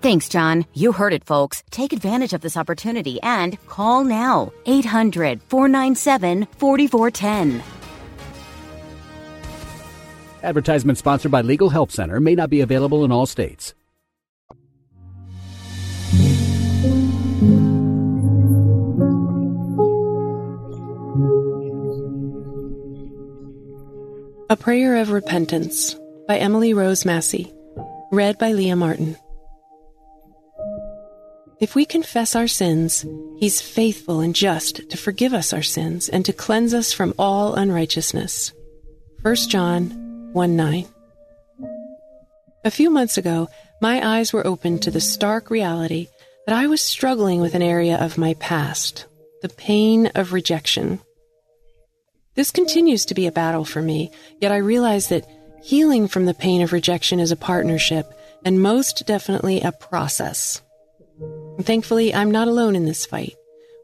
Thanks, John. You heard it, folks. Take advantage of this opportunity and call now 800 497 4410. Advertisement sponsored by Legal Help Center may not be available in all states. A Prayer of Repentance by Emily Rose Massey. Read by Leah Martin. If we confess our sins, He's faithful and just to forgive us our sins and to cleanse us from all unrighteousness. 1 John 1 9. A few months ago, my eyes were opened to the stark reality that I was struggling with an area of my past, the pain of rejection. This continues to be a battle for me, yet I realize that healing from the pain of rejection is a partnership and most definitely a process. Thankfully, I'm not alone in this fight.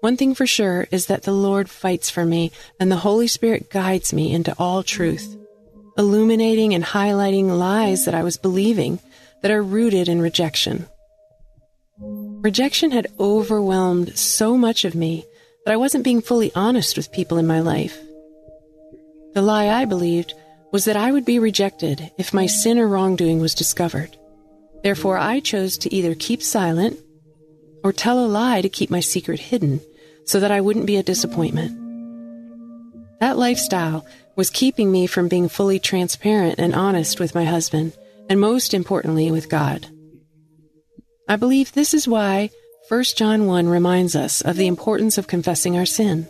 One thing for sure is that the Lord fights for me and the Holy Spirit guides me into all truth, illuminating and highlighting lies that I was believing that are rooted in rejection. Rejection had overwhelmed so much of me that I wasn't being fully honest with people in my life. The lie I believed was that I would be rejected if my sin or wrongdoing was discovered. Therefore, I chose to either keep silent or tell a lie to keep my secret hidden so that I wouldn't be a disappointment. That lifestyle was keeping me from being fully transparent and honest with my husband, and most importantly, with God. I believe this is why 1 John 1 reminds us of the importance of confessing our sin.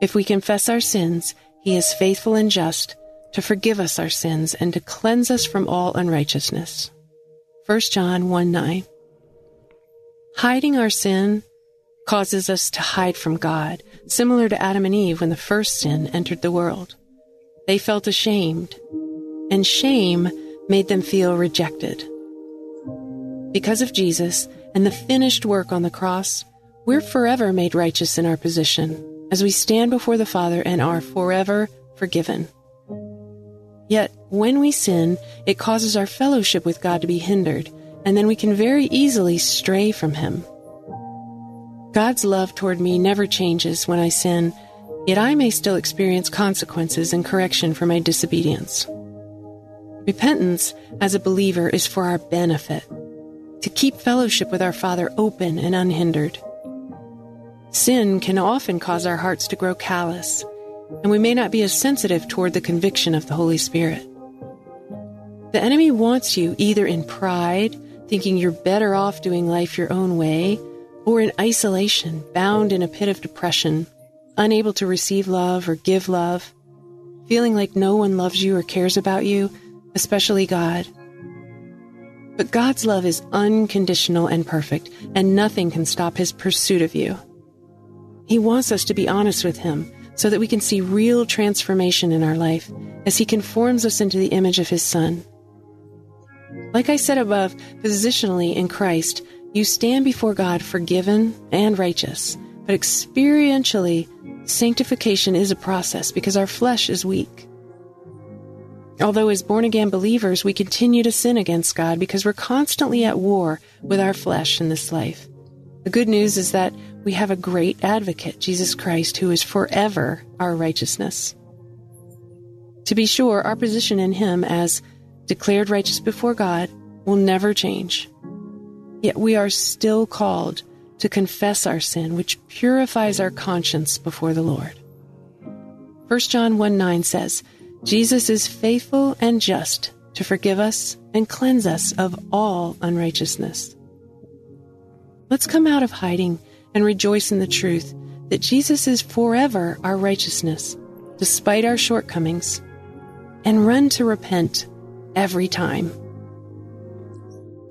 If we confess our sins, he is faithful and just to forgive us our sins and to cleanse us from all unrighteousness. 1 John 1 9. Hiding our sin causes us to hide from God, similar to Adam and Eve when the first sin entered the world. They felt ashamed, and shame made them feel rejected. Because of Jesus and the finished work on the cross, we're forever made righteous in our position as we stand before the Father and are forever forgiven. Yet, when we sin, it causes our fellowship with God to be hindered, and then we can very easily stray from Him. God's love toward me never changes when I sin, yet I may still experience consequences and correction for my disobedience. Repentance, as a believer, is for our benefit, to keep fellowship with our Father open and unhindered. Sin can often cause our hearts to grow callous, and we may not be as sensitive toward the conviction of the Holy Spirit. The enemy wants you either in pride, thinking you're better off doing life your own way, or in isolation, bound in a pit of depression, unable to receive love or give love, feeling like no one loves you or cares about you, especially God. But God's love is unconditional and perfect, and nothing can stop his pursuit of you. He wants us to be honest with him so that we can see real transformation in our life as he conforms us into the image of his Son. Like I said above, positionally in Christ, you stand before God forgiven and righteous, but experientially Sanctification is a process because our flesh is weak. Although, as born again believers, we continue to sin against God because we're constantly at war with our flesh in this life. The good news is that we have a great advocate, Jesus Christ, who is forever our righteousness. To be sure, our position in Him as declared righteous before God will never change. Yet we are still called to confess our sin, which purifies our conscience before the Lord. 1 John 1 9 says, Jesus is faithful and just to forgive us and cleanse us of all unrighteousness. Let's come out of hiding and rejoice in the truth that Jesus is forever our righteousness, despite our shortcomings, and run to repent every time.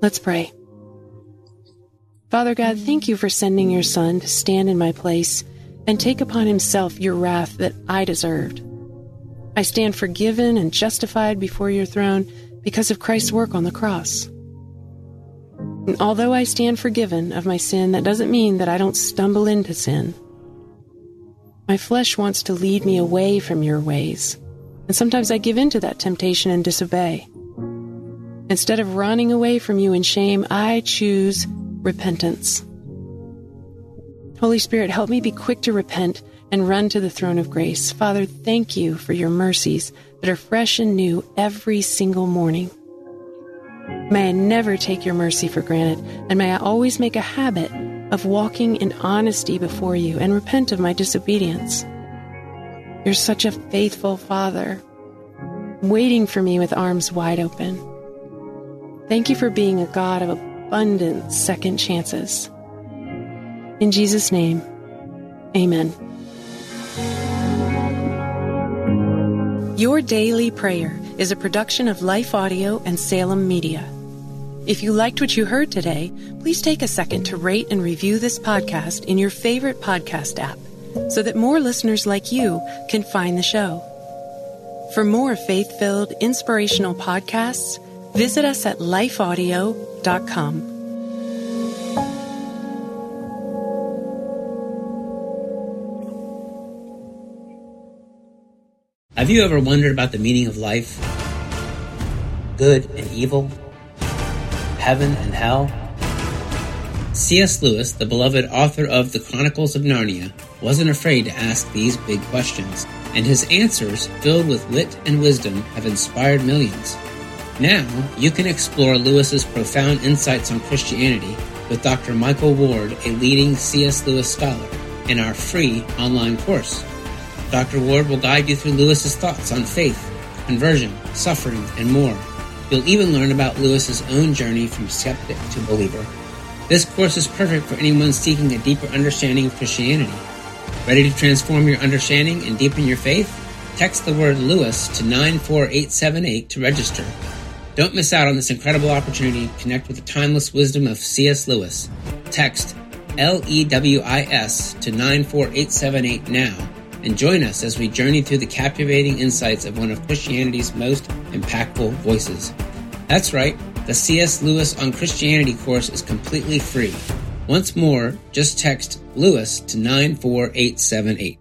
Let's pray. Father God, thank you for sending your Son to stand in my place and take upon himself your wrath that I deserved. I stand forgiven and justified before your throne because of Christ's work on the cross. And although I stand forgiven of my sin, that doesn't mean that I don't stumble into sin. My flesh wants to lead me away from your ways, and sometimes I give in to that temptation and disobey. Instead of running away from you in shame, I choose repentance. Holy Spirit, help me be quick to repent and run to the throne of grace. Father, thank you for your mercies that are fresh and new every single morning. May I never take your mercy for granted, and may I always make a habit of walking in honesty before you and repent of my disobedience. You're such a faithful Father, waiting for me with arms wide open. Thank you for being a God of abundant second chances. In Jesus' name, amen. Your Daily Prayer is a production of Life Audio and Salem Media. If you liked what you heard today, please take a second to rate and review this podcast in your favorite podcast app so that more listeners like you can find the show. For more faith filled, inspirational podcasts, visit us at lifeaudio.com. Have you ever wondered about the meaning of life? Good and evil? Heaven and hell? C.S. Lewis, the beloved author of The Chronicles of Narnia, wasn't afraid to ask these big questions, and his answers, filled with wit and wisdom, have inspired millions. Now, you can explore Lewis's profound insights on Christianity with Dr. Michael Ward, a leading C.S. Lewis scholar, in our free online course. Dr. Ward will guide you through Lewis's thoughts on faith, conversion, suffering, and more. You'll even learn about Lewis's own journey from skeptic to believer. This course is perfect for anyone seeking a deeper understanding of Christianity. Ready to transform your understanding and deepen your faith? Text the word Lewis to 94878 to register. Don't miss out on this incredible opportunity to connect with the timeless wisdom of C.S. Lewis. Text L E W I S to 94878 now and join us as we journey through the captivating insights of one of Christianity's most impactful voices. That's right, the C.S. Lewis on Christianity course is completely free. Once more, just text Lewis to 94878.